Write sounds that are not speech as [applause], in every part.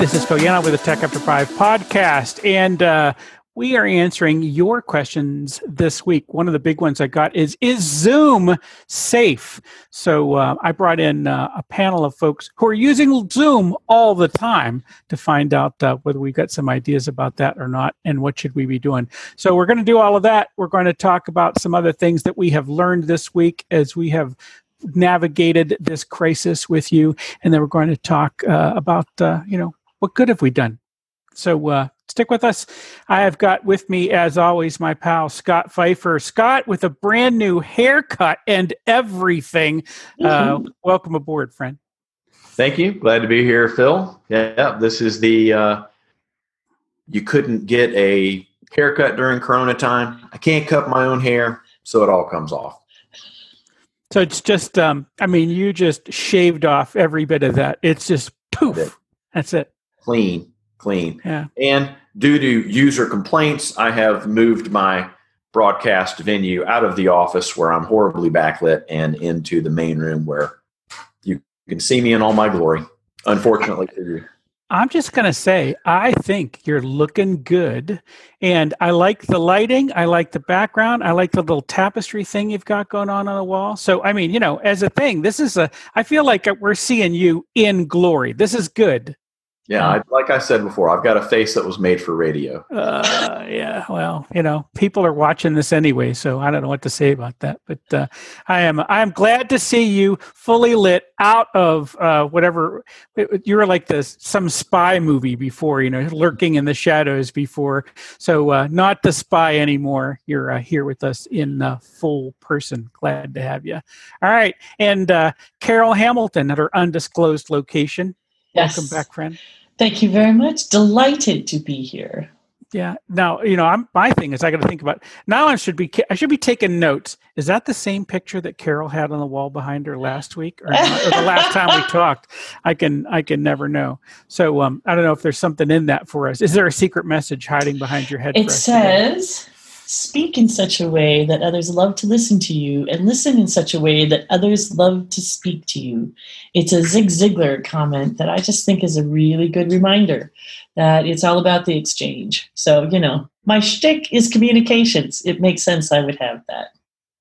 this is Phil Yanov with the Tech After Five podcast, and uh, we are answering your questions this week. One of the big ones I got is Is Zoom safe? So uh, I brought in uh, a panel of folks who are using Zoom all the time to find out uh, whether we've got some ideas about that or not and what should we be doing. So we're going to do all of that. We're going to talk about some other things that we have learned this week as we have navigated this crisis with you. And then we're going to talk uh, about, uh, you know, what good have we done? So uh, stick with us. I have got with me, as always, my pal Scott Pfeiffer. Scott with a brand new haircut and everything. Uh, mm-hmm. welcome aboard, friend. Thank you. Glad to be here, Phil. Yeah, this is the uh, you couldn't get a haircut during Corona time. I can't cut my own hair, so it all comes off. So it's just, um, I mean, you just shaved off every bit of that. It's just poof. That's it. Clean, clean. Yeah. And due to user complaints, I have moved my broadcast venue out of the office where I'm horribly backlit and into the main room where you can see me in all my glory. Unfortunately for you. I'm just going to say, I think you're looking good. And I like the lighting. I like the background. I like the little tapestry thing you've got going on on the wall. So, I mean, you know, as a thing, this is a, I feel like we're seeing you in glory. This is good. Yeah, I, like I said before, I've got a face that was made for radio. Uh, yeah, well, you know, people are watching this anyway, so I don't know what to say about that. But uh, I am I am glad to see you fully lit out of uh, whatever you were like this some spy movie before, you know, lurking in the shadows before. So uh, not the spy anymore. You're uh, here with us in uh, full person. Glad to have you. All right, and Carol Hamilton at her undisclosed location. Yes. Welcome back, friend. Thank you very much. Delighted to be here. Yeah. Now, you know, I'm my thing is I got to think about now. I should be I should be taking notes. Is that the same picture that Carol had on the wall behind her last week, or, or the last time we [laughs] talked? I can I can never know. So um, I don't know if there's something in that for us. Is there a secret message hiding behind your head? It says. Today? Speak in such a way that others love to listen to you, and listen in such a way that others love to speak to you. It's a Zig Ziglar comment that I just think is a really good reminder that it's all about the exchange. So, you know, my shtick is communications. It makes sense I would have that.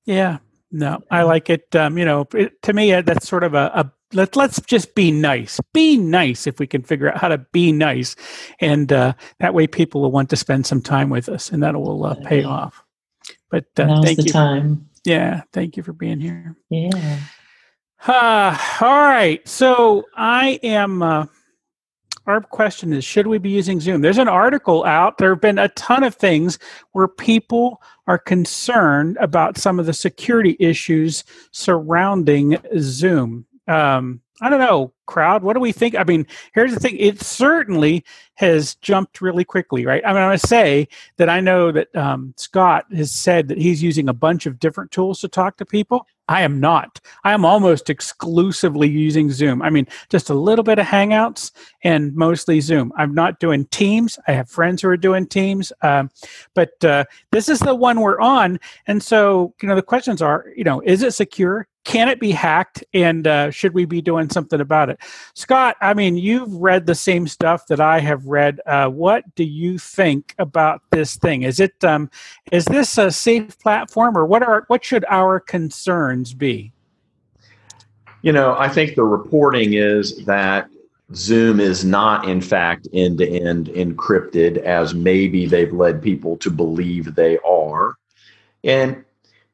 Yeah, no, I like it. Um, you know, it, to me, uh, that's sort of a, a let let's just be nice. Be nice if we can figure out how to be nice, and uh, that way people will want to spend some time with us, and that will uh, pay off. But uh, Now's thank the you. time. Yeah, thank you for being here. Yeah. Uh, [sighs] all right. So I am. Uh, our question is Should we be using Zoom? There's an article out. There have been a ton of things where people are concerned about some of the security issues surrounding Zoom um, I don't know, crowd. What do we think? I mean, here's the thing: it certainly has jumped really quickly, right? I mean, I'm going to say that I know that um, Scott has said that he's using a bunch of different tools to talk to people. I am not. I am almost exclusively using Zoom. I mean, just a little bit of Hangouts and mostly Zoom. I'm not doing Teams. I have friends who are doing Teams, um, but uh, this is the one we're on. And so, you know, the questions are, you know, is it secure? Can it be hacked? And uh, should we be doing something about it? Scott, I mean, you've read the same stuff that I have read. Uh, what do you think about this thing? Is it um, is this a safe platform, or what are what should our concerns be? You know, I think the reporting is that Zoom is not, in fact, end to end encrypted as maybe they've led people to believe they are. And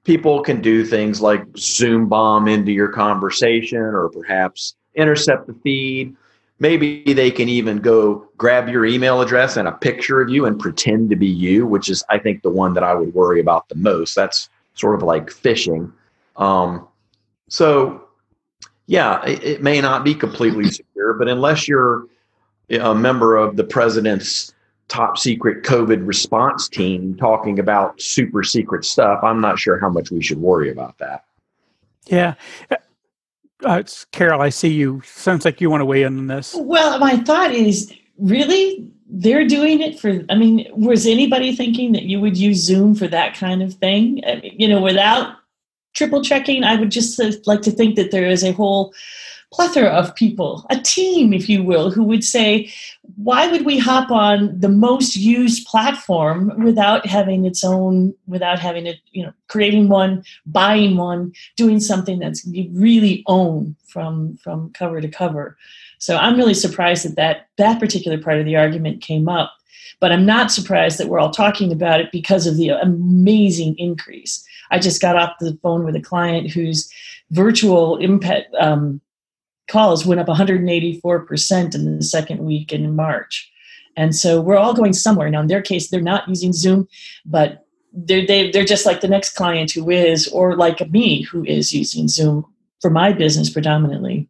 people can do things like Zoom bomb into your conversation or perhaps intercept the feed. Maybe they can even go grab your email address and a picture of you and pretend to be you, which is, I think, the one that I would worry about the most. That's sort of like phishing. Um, so, yeah, it, it may not be completely secure, but unless you're a member of the president's top secret COVID response team talking about super secret stuff, I'm not sure how much we should worry about that. Yeah. Uh, it's Carol, I see you. Sounds like you want to weigh in on this. Well, my thought is really they're doing it for i mean was anybody thinking that you would use zoom for that kind of thing you know without triple checking i would just like to think that there is a whole plethora of people, a team, if you will, who would say, why would we hop on the most used platform without having its own, without having it, you know, creating one, buying one, doing something that's you really own from from cover to cover. So I'm really surprised that that, that particular part of the argument came up. But I'm not surprised that we're all talking about it because of the amazing increase. I just got off the phone with a client whose virtual impact um, calls went up 184% in the second week in March. And so we're all going somewhere. Now, in their case, they're not using Zoom, but they're, they, are they are just like the next client who is, or like me who is using Zoom for my business predominantly.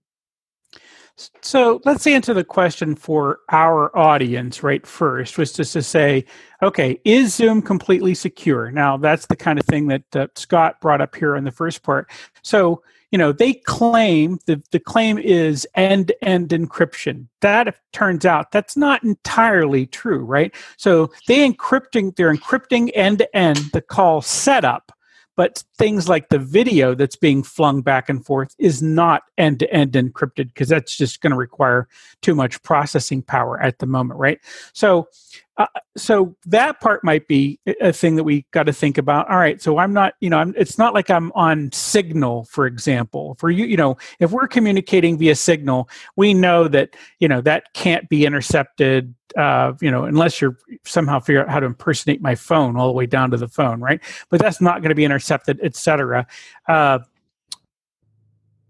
So let's answer the question for our audience right first, was just to say, okay, is Zoom completely secure? Now, that's the kind of thing that uh, Scott brought up here in the first part. So you know they claim the, the claim is end end encryption. That turns out that's not entirely true right? So they encrypting they're encrypting end to end the call setup but things like the video that's being flung back and forth is not end to end encrypted because that's just going to require too much processing power at the moment right? So uh, so that part might be a thing that we got to think about. All right so i'm not you know I'm, it's not like i'm on signal for example. For you you know if we're communicating via signal we know that you know that can't be intercepted uh, you know unless you're somehow figure out how to impersonate my phone all the way down to the phone right? But that's not going to be intercepted etc uh,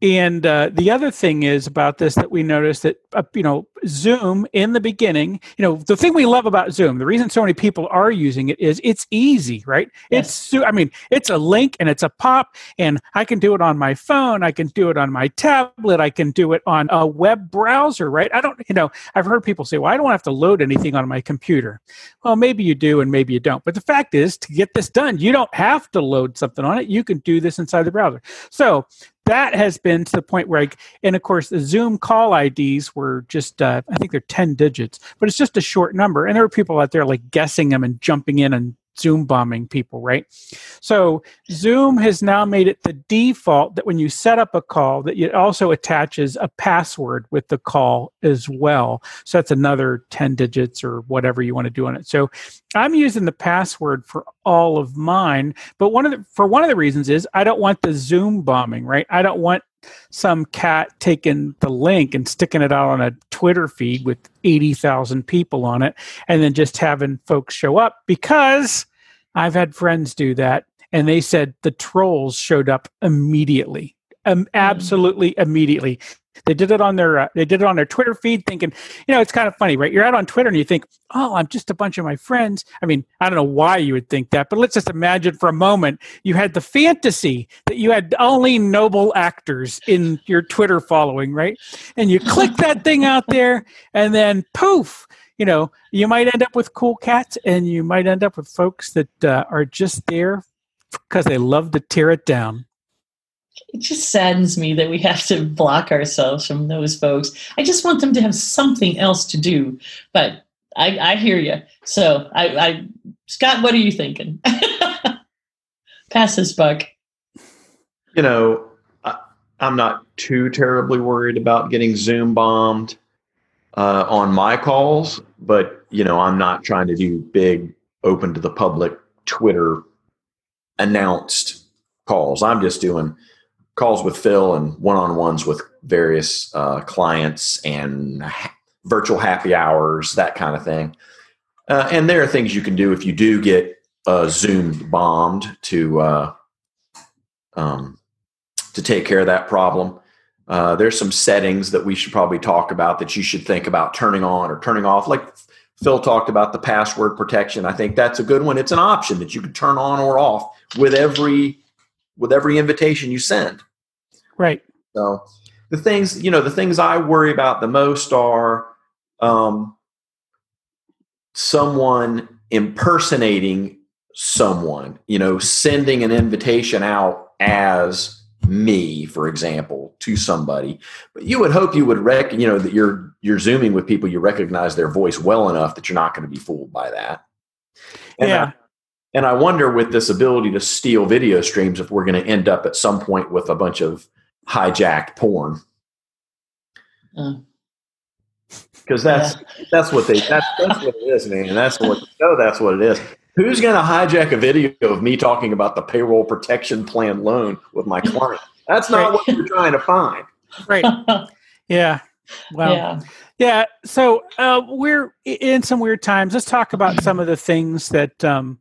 and uh, the other thing is about this that we noticed that uh, you know Zoom in the beginning, you know, the thing we love about Zoom, the reason so many people are using it is it's easy, right? Yes. It's I mean, it's a link and it's a pop, and I can do it on my phone, I can do it on my tablet, I can do it on a web browser, right? I don't, you know, I've heard people say, "Well, I don't have to load anything on my computer." Well, maybe you do, and maybe you don't. But the fact is, to get this done, you don't have to load something on it. You can do this inside the browser. So that has been to the point where, I, and of course, the Zoom call IDs were just, uh, I think they're 10 digits, but it's just a short number. And there were people out there like guessing them and jumping in and Zoom bombing people, right? So Zoom has now made it the default that when you set up a call, that it also attaches a password with the call as well. So that's another 10 digits or whatever you want to do on it. So I'm using the password for all of mine, but one of the for one of the reasons is I don't want the Zoom bombing, right? I don't want some cat taking the link and sticking it out on a Twitter feed with 80,000 people on it and then just having folks show up because I've had friends do that and they said the trolls showed up immediately. Um, absolutely immediately. They did it on their uh, they did it on their Twitter feed, thinking, you know, it's kind of funny, right? You're out on Twitter and you think, oh, I'm just a bunch of my friends. I mean, I don't know why you would think that, but let's just imagine for a moment you had the fantasy that you had only noble actors in your Twitter following, right? And you click [laughs] that thing out there, and then poof, you know, you might end up with cool cats, and you might end up with folks that uh, are just there because they love to tear it down it just saddens me that we have to block ourselves from those folks. I just want them to have something else to do. But I, I hear you. So, I, I, Scott, what are you thinking? [laughs] Pass this buck. You know, I, am not too terribly worried about getting Zoom bombed uh, on my calls, but you know, I'm not trying to do big, open to the public Twitter announced calls. I'm just doing calls with Phil and one on ones with various uh, clients and ha- virtual happy hours, that kind of thing. Uh, and there are things you can do if you do get uh, Zoom bombed to uh, um, to take care of that problem. Uh, there's some settings that we should probably talk about that you should think about turning on or turning off. Like Phil talked about the password protection. I think that's a good one. It's an option that you can turn on or off with every with every invitation you send. Right. So the things, you know, the things I worry about the most are um, someone impersonating someone, you know, sending an invitation out as me, for example, to somebody. But you would hope you would rec you know, that you're you're zooming with people, you recognize their voice well enough that you're not going to be fooled by that. And yeah. I, and I wonder with this ability to steal video streams if we're going to end up at some point with a bunch of hijacked porn. Because that's that's what they that's that's what it is, man. That's what no, that's what it is. Who's going to hijack a video of me talking about the payroll protection plan loan with my client? That's not what you're trying to find. Right. [laughs] Yeah. Well, yeah. yeah. So uh, we're in some weird times. Let's talk about some of the things that um,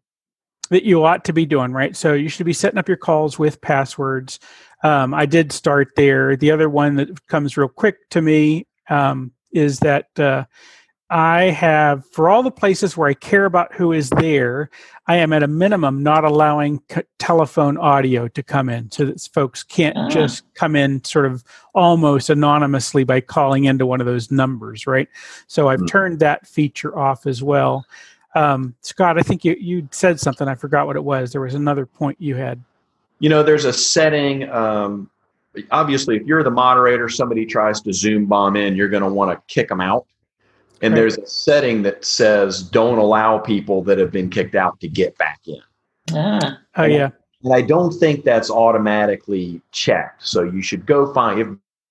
that you ought to be doing. Right. So you should be setting up your calls with passwords. Um, I did start there. The other one that comes real quick to me um, is that uh, I have, for all the places where I care about who is there, I am at a minimum not allowing c- telephone audio to come in so that folks can't ah. just come in sort of almost anonymously by calling into one of those numbers, right? So I've mm-hmm. turned that feature off as well. Um, Scott, I think you, you said something. I forgot what it was. There was another point you had. You know, there's a setting. Um, obviously, if you're the moderator, somebody tries to Zoom bomb in, you're going to want to kick them out and right. there's a setting that says don't allow people that have been kicked out to get back in. Ah. Oh yeah. And I don't think that's automatically checked. So you should go find if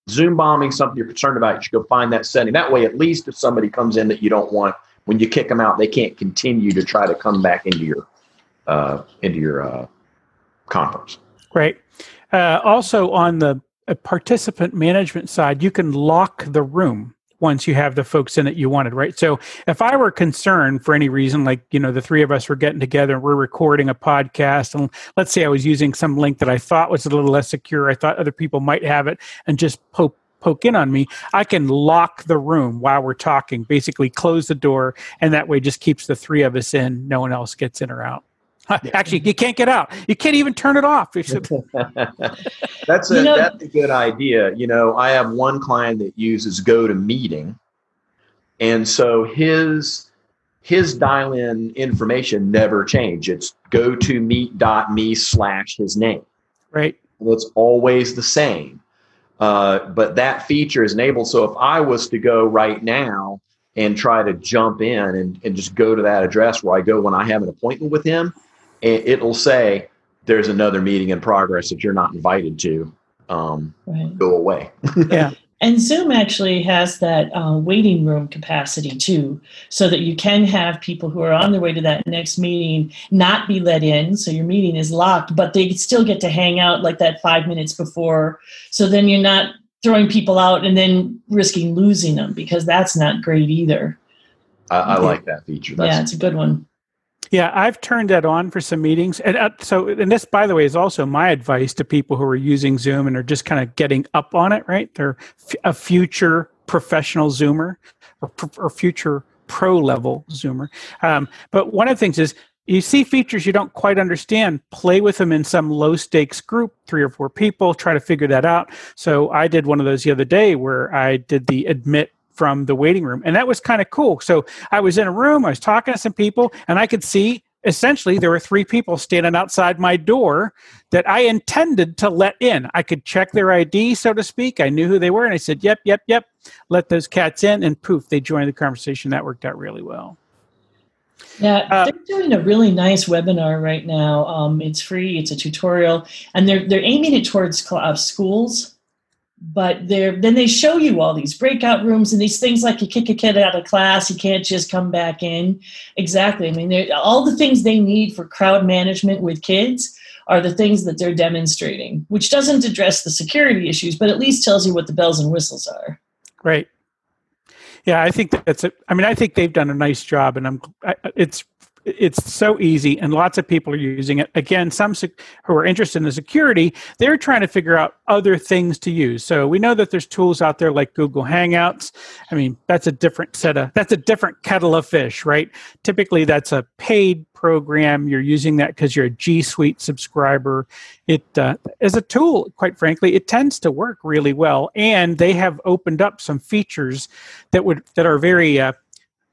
Zoom bombing something you're concerned about, you should go find that setting. That way, at least if somebody comes in that you don't want, when you kick them out, they can't continue to try to come back into your uh, into your uh, conference. Right. Uh, also, on the uh, participant management side, you can lock the room once you have the folks in that you wanted, right? So if I were concerned for any reason, like, you know, the three of us were getting together and we're recording a podcast, and let's say I was using some link that I thought was a little less secure, I thought other people might have it, and just poke poke in on me, I can lock the room while we're talking, basically close the door, and that way just keeps the three of us in. No one else gets in or out. [laughs] Actually, you can't get out. You can't even turn it off. [laughs] that's a you know, that's a good idea. You know, I have one client that uses GoToMeeting, and so his his dial-in information never changed. It's gotomeet.me slash his name. Right. it's always the same. Uh, but that feature is enabled. So if I was to go right now and try to jump in and, and just go to that address where I go when I have an appointment with him, it'll say there's another meeting in progress if you're not invited to um, right. go away yeah [laughs] and zoom actually has that uh, waiting room capacity too so that you can have people who are on their way to that next meeting not be let in so your meeting is locked but they still get to hang out like that five minutes before. So then you're not throwing people out and then risking losing them because that's not great either. I, I like that feature. That's, yeah it's a good one yeah, I've turned that on for some meetings, and uh, so and this, by the way, is also my advice to people who are using Zoom and are just kind of getting up on it. Right, they're f- a future professional Zoomer or, or future pro level Zoomer. Um, but one of the things is you see features you don't quite understand play with them in some low stakes group three or four people try to figure that out so i did one of those the other day where i did the admit from the waiting room. And that was kind of cool. So I was in a room, I was talking to some people, and I could see essentially there were three people standing outside my door that I intended to let in. I could check their ID, so to speak. I knew who they were, and I said, Yep, yep, yep, let those cats in. And poof, they joined the conversation. That worked out really well. Yeah, uh, they're doing a really nice webinar right now. Um, it's free. It's a tutorial, and they're they're aiming it towards uh, schools but they're then they show you all these breakout rooms and these things like you kick a kid out of class you can't just come back in. Exactly. I mean all the things they need for crowd management with kids are the things that they're demonstrating which doesn't address the security issues but at least tells you what the bells and whistles are. Right yeah i think that's it i mean i think they've done a nice job and i'm it's it's so easy and lots of people are using it. Again some sec- who are interested in the security they're trying to figure out other things to use. So we know that there's tools out there like google hangouts. I mean that's a different set of that's a different kettle of fish right? Typically that's a paid program. You're using that because you're a g suite subscriber. It uh, as a tool quite frankly. It tends to work really well and they have opened up some features that would that are very uh,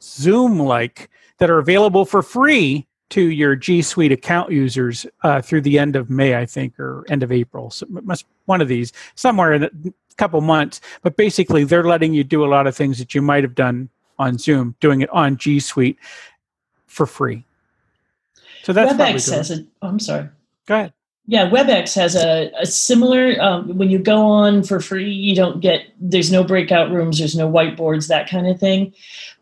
zoom like that are available for free to your G Suite account users uh, through the end of May, I think, or end of April. So must one of these somewhere in a couple months. But basically, they're letting you do a lot of things that you might have done on Zoom, doing it on G Suite for free. So that's WebEx says it. Oh, I'm sorry. Go ahead. Yeah, WebEx has a, a similar. Um, when you go on for free, you don't get. There's no breakout rooms. There's no whiteboards, that kind of thing.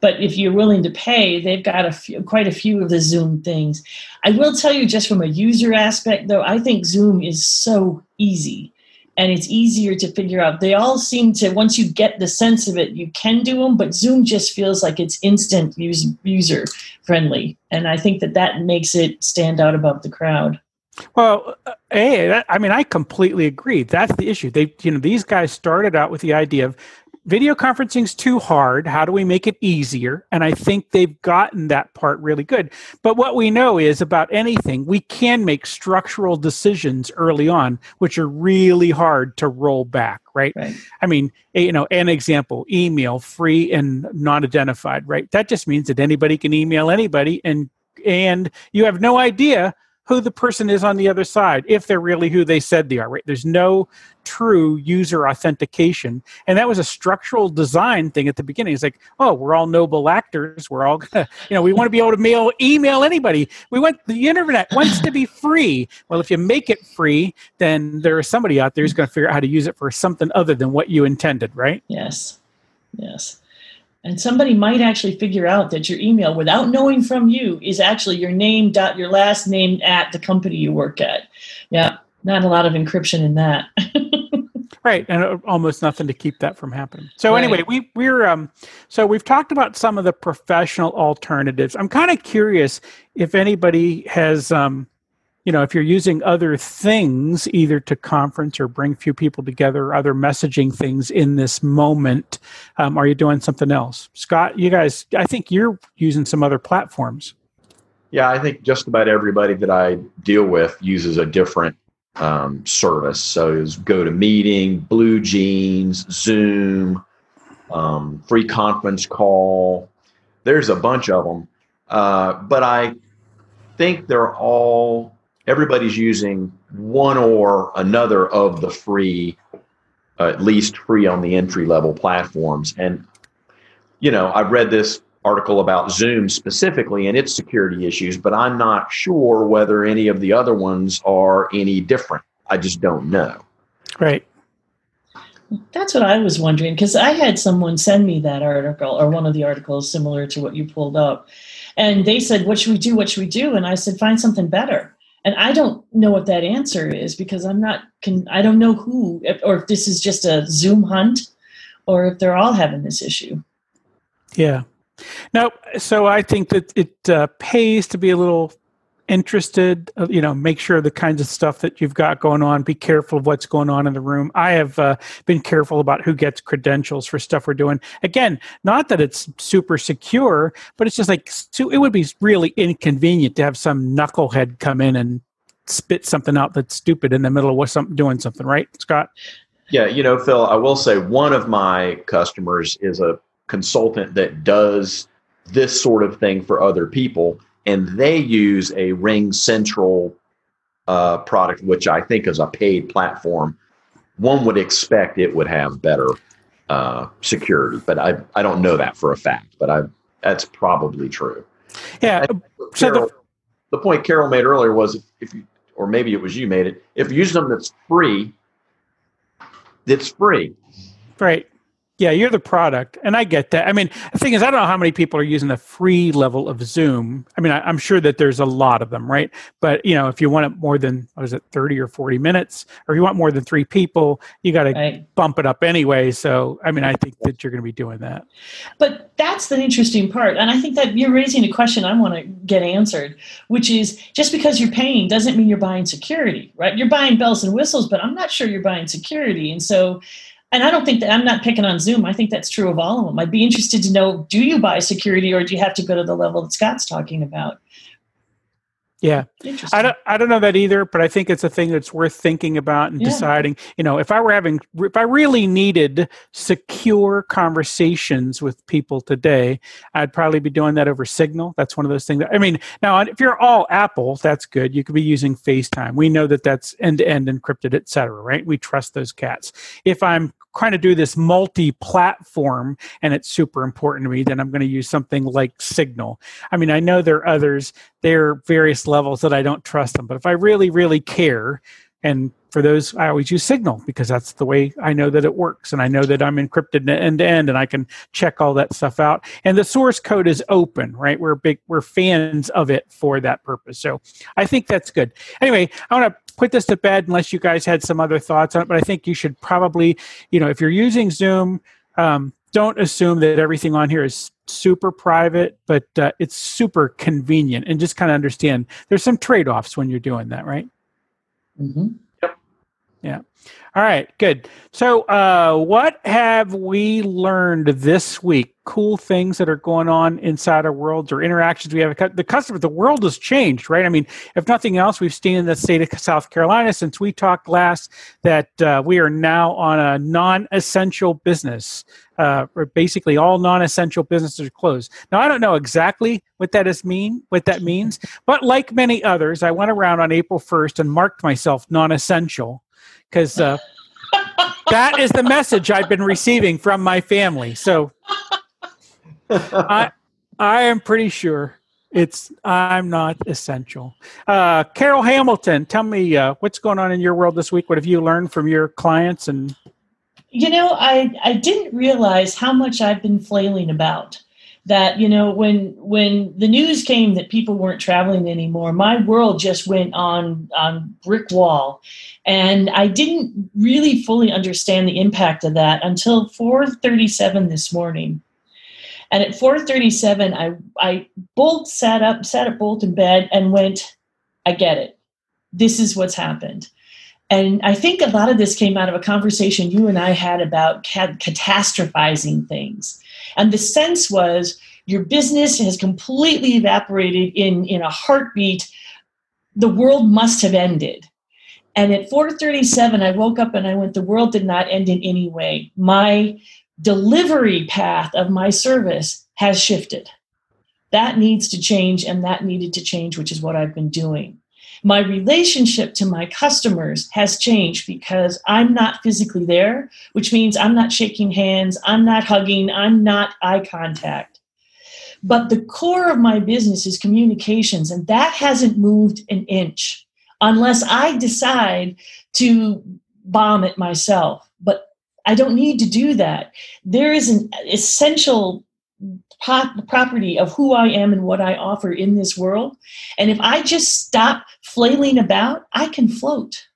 But if you're willing to pay, they've got a few, quite a few of the Zoom things. I will tell you, just from a user aspect, though, I think Zoom is so easy and it's easier to figure out. They all seem to once you get the sense of it, you can do them. But Zoom just feels like it's instant user friendly, and I think that that makes it stand out above the crowd. Well, uh, a, that, I mean, I completely agree. That's the issue. They, you know, these guys started out with the idea of video conferencing is too hard. How do we make it easier? And I think they've gotten that part really good. But what we know is about anything, we can make structural decisions early on, which are really hard to roll back, right? right. I mean, you know, an example, email free and non-identified, right? That just means that anybody can email anybody and and you have no idea who the person is on the other side if they're really who they said they are right? There's no true user authentication. And that was a structural design thing at the beginning. It's like oh we're all noble actors. We're all gonna you know we want to be able to mail email anybody. We want the internet wants to be free. Well if you make it free then there is somebody out there who's going to figure out how to use it for something other than what you intended right? Yes. Yes and somebody might actually figure out that your email without knowing from you is actually your name dot your last name at the company you work at. Yeah not a lot of encryption in that. [laughs] Right and uh, almost nothing to keep that from happening. So right. anyway we we're um so we've talked about some of the professional alternatives. I'm kind of curious if anybody has um you know if you're using other things either to conference or bring a few people together other messaging things in this moment um, are you doing something else? Scott you guys i think you're using some other platforms. Yeah i think just about everybody that i deal with uses a different um, service. So it's meeting BlueJeans zoom um, free conference call. There's a bunch of them uh, but i think they're all everybody's using one or another of the free, uh, at least free on the entry level platforms. And, you know, I've read this article about Zoom specifically and its security issues, but I'm not sure whether any of the other ones are any different. I just don't know. Right. That's what I was wondering because I had someone send me that article or one of the articles similar to what you pulled up. And they said, What should we do? What should we do? And I said, Find something better and i don't know what that answer is because i'm not can i don't know who or if this is just a zoom hunt or if they're all having this issue. Yeah. Now so i think that it uh, pays to be a little interested uh, you know make sure the kinds of stuff that you've got going on be careful of what's going on in the room. I have uh, been careful about who gets credentials for stuff we're doing. Again not that it's super secure but it's just like it would be really inconvenient to have some knucklehead come in and spit something out that's stupid in the middle of what something doing something right scott? Yeah you know phil i will say one of my customers is a consultant that does this sort of thing for other people and they use a RingCentral uh, product, which I think is a paid platform. One would expect it would have better uh, security, but I I don't know that for a fact, but I that's probably true. Yeah. So Carol, the, the point Carol made earlier was if, if you, or maybe it was you made it, if you use them that's free, it's free. Right. Yeah, you're the product, and I get that. I mean, the thing is, I don't know how many people are using the free level of Zoom. I mean, I, am sure that there's a lot of them, right? But you know, if you want it more than what is it, 30 or 40 minutes, or if you want more than three people, you got right. to bump it up anyway. So, I mean, I think that you're going to be doing that. But that's the interesting part, and I think that you're raising a question I want to get answered, which is just because you're paying doesn't mean you're buying security, right? You're buying bells and whistles, but I'm not sure you're buying security, and so and I don't think that I'm not picking on Zoom. I think that's true of all of them. I'd be interested to know do you buy security or do you have to go to the level that Scott's talking about? Yeah, I don't. I don't know that either, but I think it's a thing that's worth thinking about and yeah. deciding. You know, if I were having, if I really needed secure conversations with people today, I'd probably be doing that over Signal. That's one of those things. That, I mean, now if you're all Apple, that's good. You could be using FaceTime. We know that that's end to end encrypted, et cetera. Right? We trust those cats. If I'm trying to do this multi-platform and it's super important to me, then I'm going to use something like Signal. I mean, I know there are others. There are various levels that I don't trust them. But if I really, really care, and for those, I always use Signal because that's the way I know that it works. And I know that I'm encrypted end to end and I can check all that stuff out. And the source code is open, right? We're big, we're fans of it for that purpose. So I think that's good. Anyway, I want to put this to bed unless you guys had some other thoughts on it, but I think you should probably, you know, if you're using Zoom, um, don't assume that everything on here is super private, but uh, it's super convenient and just kind of understand there's some trade offs when you're doing that, right? Mm-hmm. Yeah. All right, good. So, uh, what have we learned this week? Cool things that are going on inside our worlds or interactions we have. The customer, the world has changed, right? I mean, if nothing else, we've seen in the state of South Carolina since we talked last that uh, we are now on a non-essential business. Uh, basically, all non-essential businesses are closed. Now, I don't know exactly what that is mean, what that means, but like many others, I went around on April first and marked myself non-essential because uh, that is the message I've been receiving from my family. So I I am pretty sure it's I'm not essential. Uh, Carol Hamilton, tell me uh, what's going on in your world this week. What have you learned from your clients and? You know, I I didn't realize how much I've been flailing about that you know when when the news came that people weren't traveling anymore my world just went on on brick wall. And i didn't really fully understand the impact of that until 4:37 this morning. And at 4:37 i i bolt sat up sat up bolt in bed and went i get it. This is what's happened and I think a lot of this came out of a conversation you and I had about catastrophizing things. And the sense was your business has completely evaporated in, in a heartbeat. The world must have ended. And at 4:37, I woke up and I went, the world did not end in any way. My delivery path of my service has shifted. That needs to change, and that needed to change, which is what I've been doing my relationship to my customers has changed because I'm not physically there, which means I'm not shaking hands, I'm not hugging, I'm not eye contact. But the core of my business is communications, and that hasn't moved an inch unless I decide to bomb it myself. But I don't need to do that. There is an essential property of who I am and what I offer in this world. And if I just stop flailing about, I can float.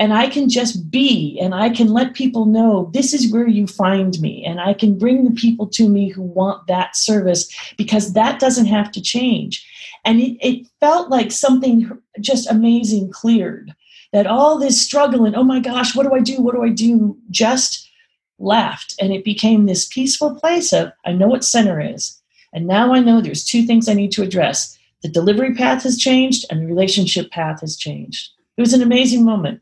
And I can just be, and I can let people know this is where you find me. And I can bring the people to me who want that service because that doesn't have to change. And it, it felt like something just amazing cleared that all this struggle and, oh my gosh, what do I do? What do I do? Just left and it became this peaceful place of i know what center is and now i know there's two things i need to address the delivery path has changed and the relationship path has changed it was an amazing moment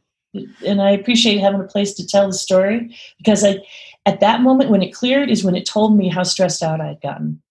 and i appreciate having a place to tell the story because i at that moment when it cleared is when it told me how stressed out i had gotten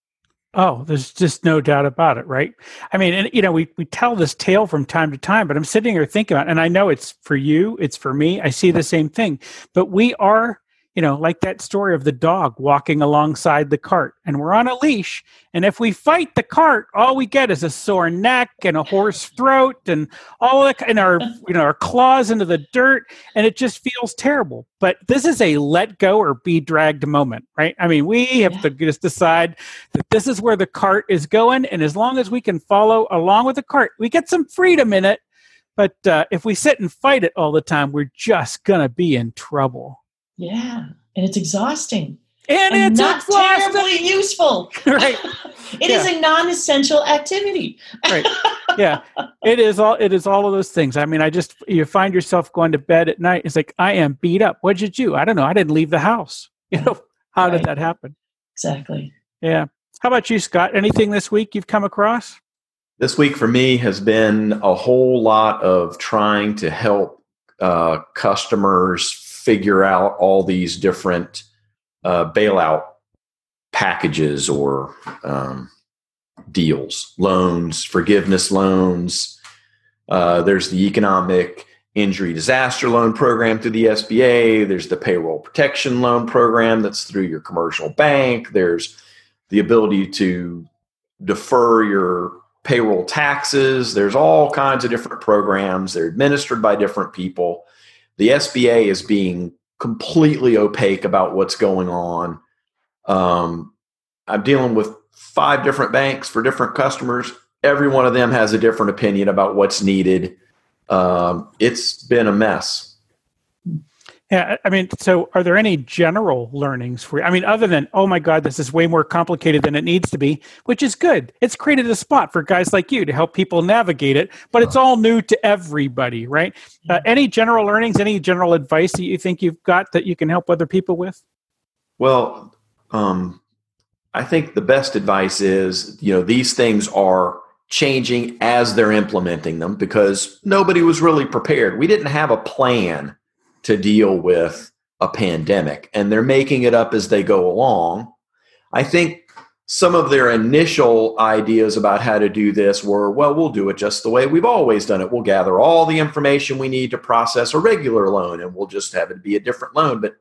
Oh, there's just no doubt about it, right? I mean, and you know, we, we tell this tale from time to time, but I'm sitting here thinking about, and I know it's for you, it's for me. I see the same thing, but we are you know, like that story of the dog walking alongside the cart, and we're on a leash. And if we fight the cart, all we get is a sore neck and a hoarse throat, and all that, and our you know our claws into the dirt, and it just feels terrible. But this is a let go or be dragged moment, right? I mean, we have yeah. to just decide that this is where the cart is going, and as long as we can follow along with the cart, we get some freedom in it. But uh, if we sit and fight it all the time, we're just gonna be in trouble. Yeah, and it's exhausting. And, and it's not exhausting. terribly useful. [laughs] right. [laughs] It yeah. is a non-essential activity. right. [laughs] Yeah. It is all it is all of those things. I mean, I just you find yourself going to bed at night. It's like I am beat up. What'd you do? I don't know. I didn't leave the house. You know, how right. did that happen? Exactly. Yeah. How about you, Scott? Anything this week you've come across? This week for me has been a whole lot of trying to help uh, customers figure out all these different uh, bailout packages or um, deals, loans, forgiveness loans. Uh, there's the economic injury disaster loan program through the SBA. There's the payroll protection loan program that's through your commercial bank. There's the ability to defer your payroll taxes. There's all kinds of different programs. They're administered by different people. The SBA is being completely opaque about what's going on. Um, I'm dealing with five different banks for different customers. Every one of them has a different opinion about what's needed. Um, it's been a mess. Yeah, I mean, so are there any general learnings for? you? I mean, other than oh my god, this is way more complicated than it needs to be, which is good. It's created a spot for guys like you to help people navigate it, but it's all new to everybody, right? Uh, any general learnings, any general advice that you think you've got that you can help other people with? Well, um, I think the best advice is you know these things are changing as they're implementing them because nobody was really prepared. We didn't have a plan to deal with a pandemic and they're making it up as they go along. I think some of their initial ideas about how to do this were well, we'll do it just the way we've always done it. We'll gather all the information we need to process a regular loan and we'll just have it be a different loan. But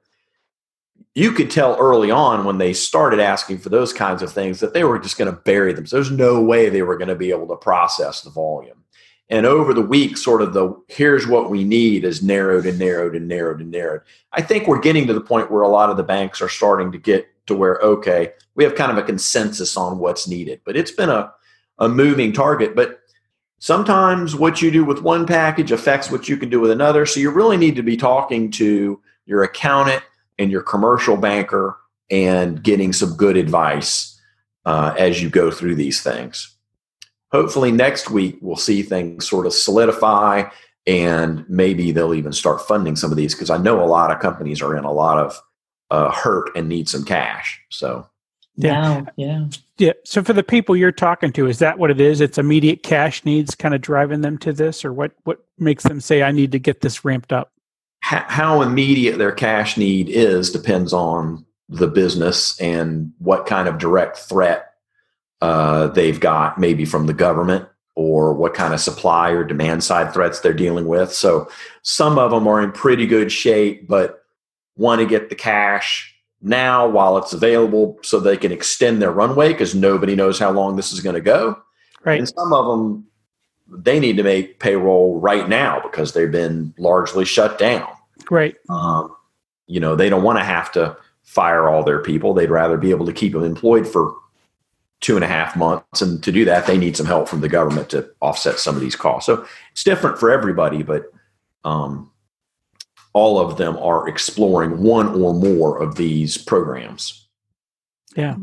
you could tell early on when they started asking for those kinds of things that they were just going to bury them. So there's no way they were going to be able to process the volume. And over the week, sort of the here's what we need is narrowed and narrowed and narrowed and narrowed. I think we're getting to the point where a lot of the banks are starting to get to where, okay, we have kind of a consensus on what's needed. But it's been a, a moving target. But sometimes what you do with one package affects what you can do with another. So you really need to be talking to your accountant and your commercial banker and getting some good advice uh, as you go through these things hopefully next week we'll see things sort of solidify and maybe they'll even start funding some of these because I know a lot of companies are in a lot of uh, hurt and need some cash. So, yeah, yeah, yeah. So for the people you're talking to, is that what it is? It's immediate cash needs kind of driving them to this, or what? What makes them say I need to get this ramped up? How immediate their cash need is depends on the business and what kind of direct threat uh, they've got maybe from the government or what kind of supply or demand side threats they're dealing with. So some of them are in pretty good shape, but want to get the cash now while it's available so they can extend their runway because nobody knows how long this is going to go. Right. And some of them, they need to make payroll right now because they've been largely shut down. Right. Um, you know, they don't want to have to fire all their people. They'd rather be able to keep them employed for two and a half months. And to do that, they need some help from the government to offset some of these costs. So it's different for everybody, but um, all of them are exploring one or more of these programs. Yeah.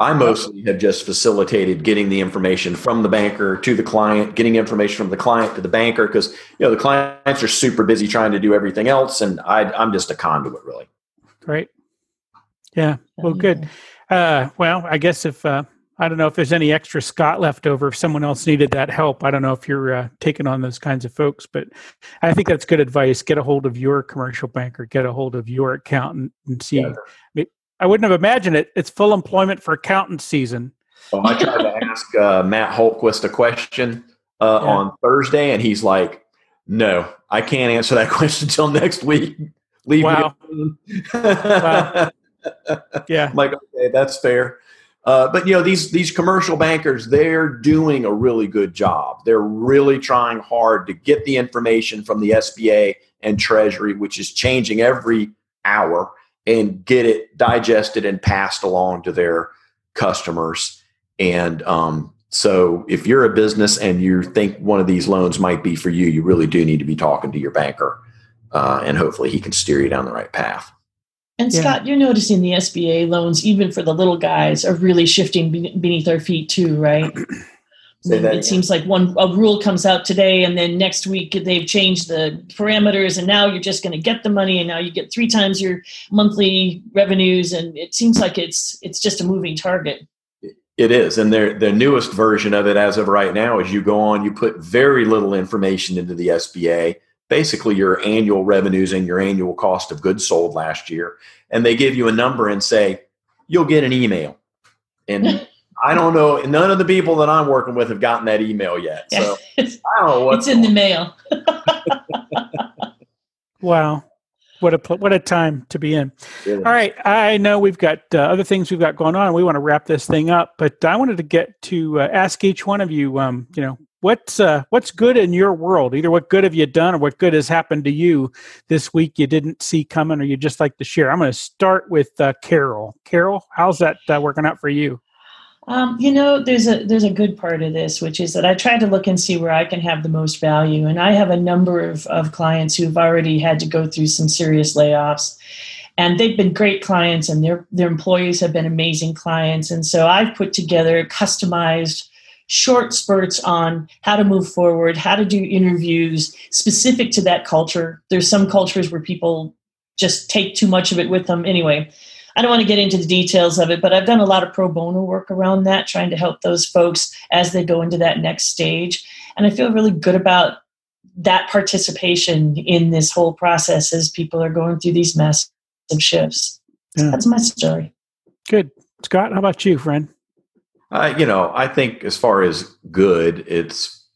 I mostly have just facilitated getting the information from the banker to the client, getting information from the client to the banker, because you know the clients are super busy trying to do everything else, and I, I'm just a conduit, really. Great. Yeah. Well, good. Uh, well, I guess if uh, I don't know if there's any extra Scott left over if someone else needed that help. I don't know if you're uh, taking on those kinds of folks, but I think that's good advice. Get a hold of your commercial banker, get a hold of your accountant, and see. Yeah. I wouldn't have imagined it. It's full employment for accountant season. Well, I tried to ask uh, Matt Holquist a question uh, yeah. on Thursday, and he's like, "No, I can't answer that [laughs] question until next week." Leave wow. wow. [laughs] Yeah. I'm like, okay, that's fair. Uh, but you know these these commercial bankers, they're doing a really good job. They're really trying hard to get the information from the SBA and Treasury, which is changing every hour, and get it digested and passed along to their customers. And um, so, if you're a business and you think one of these loans might be for you, you really do need to be talking to your banker, uh, and hopefully he can steer you down the right path. And yeah. Scott, you're noticing the SBA loans, even for the little guys, are really shifting beneath our feet too, right? [clears throat] it again. seems like one a rule comes out today, and then next week they've changed the parameters, and now you're just going to get the money, and now you get three times your monthly revenues, and it seems like it's it's just a moving target. It is, and their the newest version of it, as of right now, is you go on, you put very little information into the SBA basically your annual revenues and your annual cost of goods sold last year. And they give you a number and say, you'll get an email. And [laughs] I don't know, none of the people that I'm working with have gotten that email yet. So I don't know [laughs] what's It's in the mail. [laughs] wow. what a what a time to be in. All right, I know we've got uh, other things we've got going on. We want to wrap this thing up, but I wanted to get to uh, ask each one of you. Um, you know, what's uh, what's good in your world? Either what good have you done, or what good has happened to you this week you didn't see coming, or you just like to share. I'm going to start with uh, Carol. Carol, how's that uh, working out for you? Um, you know, there's a there's a good part of this, which is that I try to look and see where I can have the most value. And I have a number of, of clients who've already had to go through some serious layoffs. And they've been great clients and their their employees have been amazing clients. And so I've put together customized short spurts on how to move forward, how to do interviews specific to that culture. There's some cultures where people just take too much of it with them anyway. I don't want to get into the details of it, but I've done a lot of pro bono work around that, trying to help those folks as they go into that next stage. And I feel really good about that participation in this whole process as people are going through these massive shifts. Yeah. That's my story. Good. Scott, how about you, friend? Uh, you know, I think as far as good, it's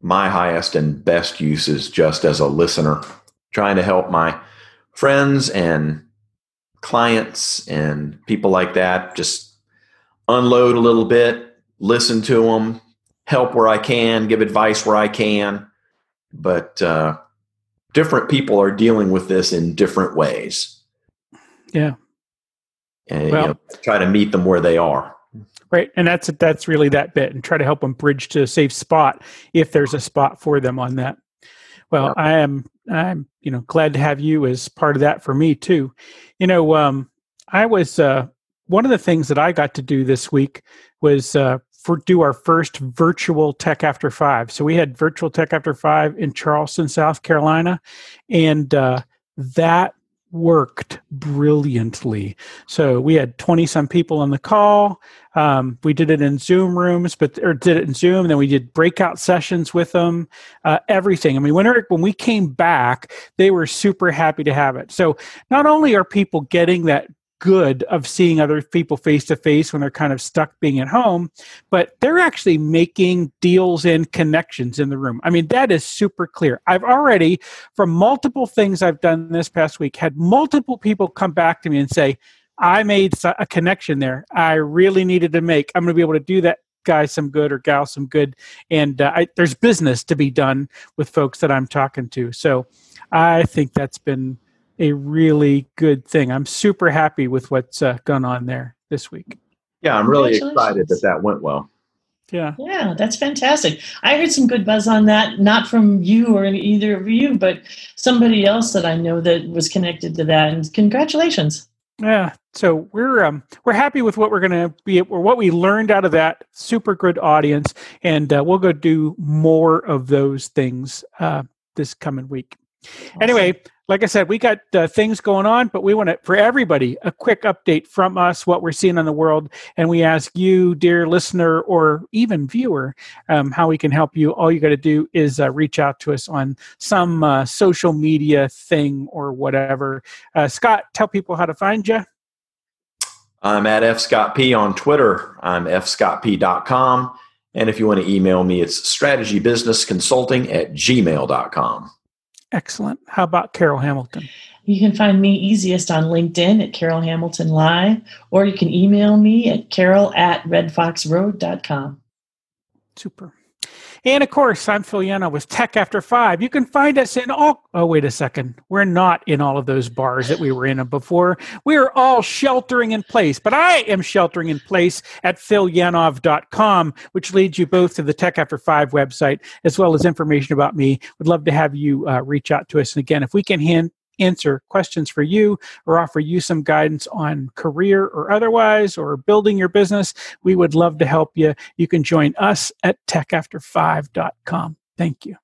my highest and best use is just as a listener, trying to help my friends and clients and people like that just unload a little bit, listen to them, help where I can, give advice where I can. But uh, different people are dealing with this in different ways. Yeah. And well, you know, try to meet them where they are. Right, and that's that's really that bit, and try to help them bridge to a safe spot if there's a spot for them on that. Well. I am I'm you know glad to have you as part of that for me too. You know, um, I was uh, one of the things that I got to do this week was uh, for do our first virtual Tech After Five. So we had virtual Tech After Five in Charleston, South Carolina, and uh, that worked brilliantly. So we had 20 some people on the call. Um, we did it in Zoom rooms, but or did it in Zoom. And then we did breakout sessions with them. Uh, everything. I mean, when Eric, when we came back, they were super happy to have it. So not only are people getting that good of seeing other people face to face when they're kind of stuck being at home, but they're actually making deals and connections in the room. I mean, that is super clear. I've already, from multiple things I've done this past week, had multiple people come back to me and say, I made a connection there. I really needed to make. I'm going to be able to do that guy some good or gal some good. And uh, I, there's business to be done with folks that I'm talking to. So I think that's been a really good thing. I'm super happy with what's uh, gone on there this week. Yeah, I'm really excited that that went well. Yeah. Yeah, that's fantastic. I heard some good buzz on that, not from you or either of you, but somebody else that I know that was connected to that. And congratulations. Yeah. So we're um, we're happy with what we're going to be or what we learned out of that super good audience, and uh, we'll go do more of those things uh, this coming week. Awesome. Anyway, like I said, we got uh, things going on, but we want to, for everybody, a quick update from us, what we're seeing in the world. And we ask you, dear listener or even viewer, um, how we can help you. All you got to do is uh, reach out to us on some uh, social media thing or whatever. Uh, Scott, tell people how to find you. I'm at fscottp on Twitter. I'm fscottp.com. And if you want to email me, it's strategybusinessconsulting at gmail.com. Excellent. How about Carol Hamilton? You can find me easiest on LinkedIn at Carol Hamilton Live, or you can email me at carol at redfoxroad.com. Super. And of course, I'm Phil Yanov with Tech After Five. You can find us in all. Oh, wait a second. We're not in all of those bars that we were in before. We are all sheltering in place, but I am sheltering in place at philyanov.com, which leads you both to the Tech After Five website as well as information about me. Would love to have you uh, reach out to us. And again, if we can hand, answer questions for you or offer you some guidance on career or otherwise or building your business, we would love to help you. You can join us at techafter5.com. Thank you.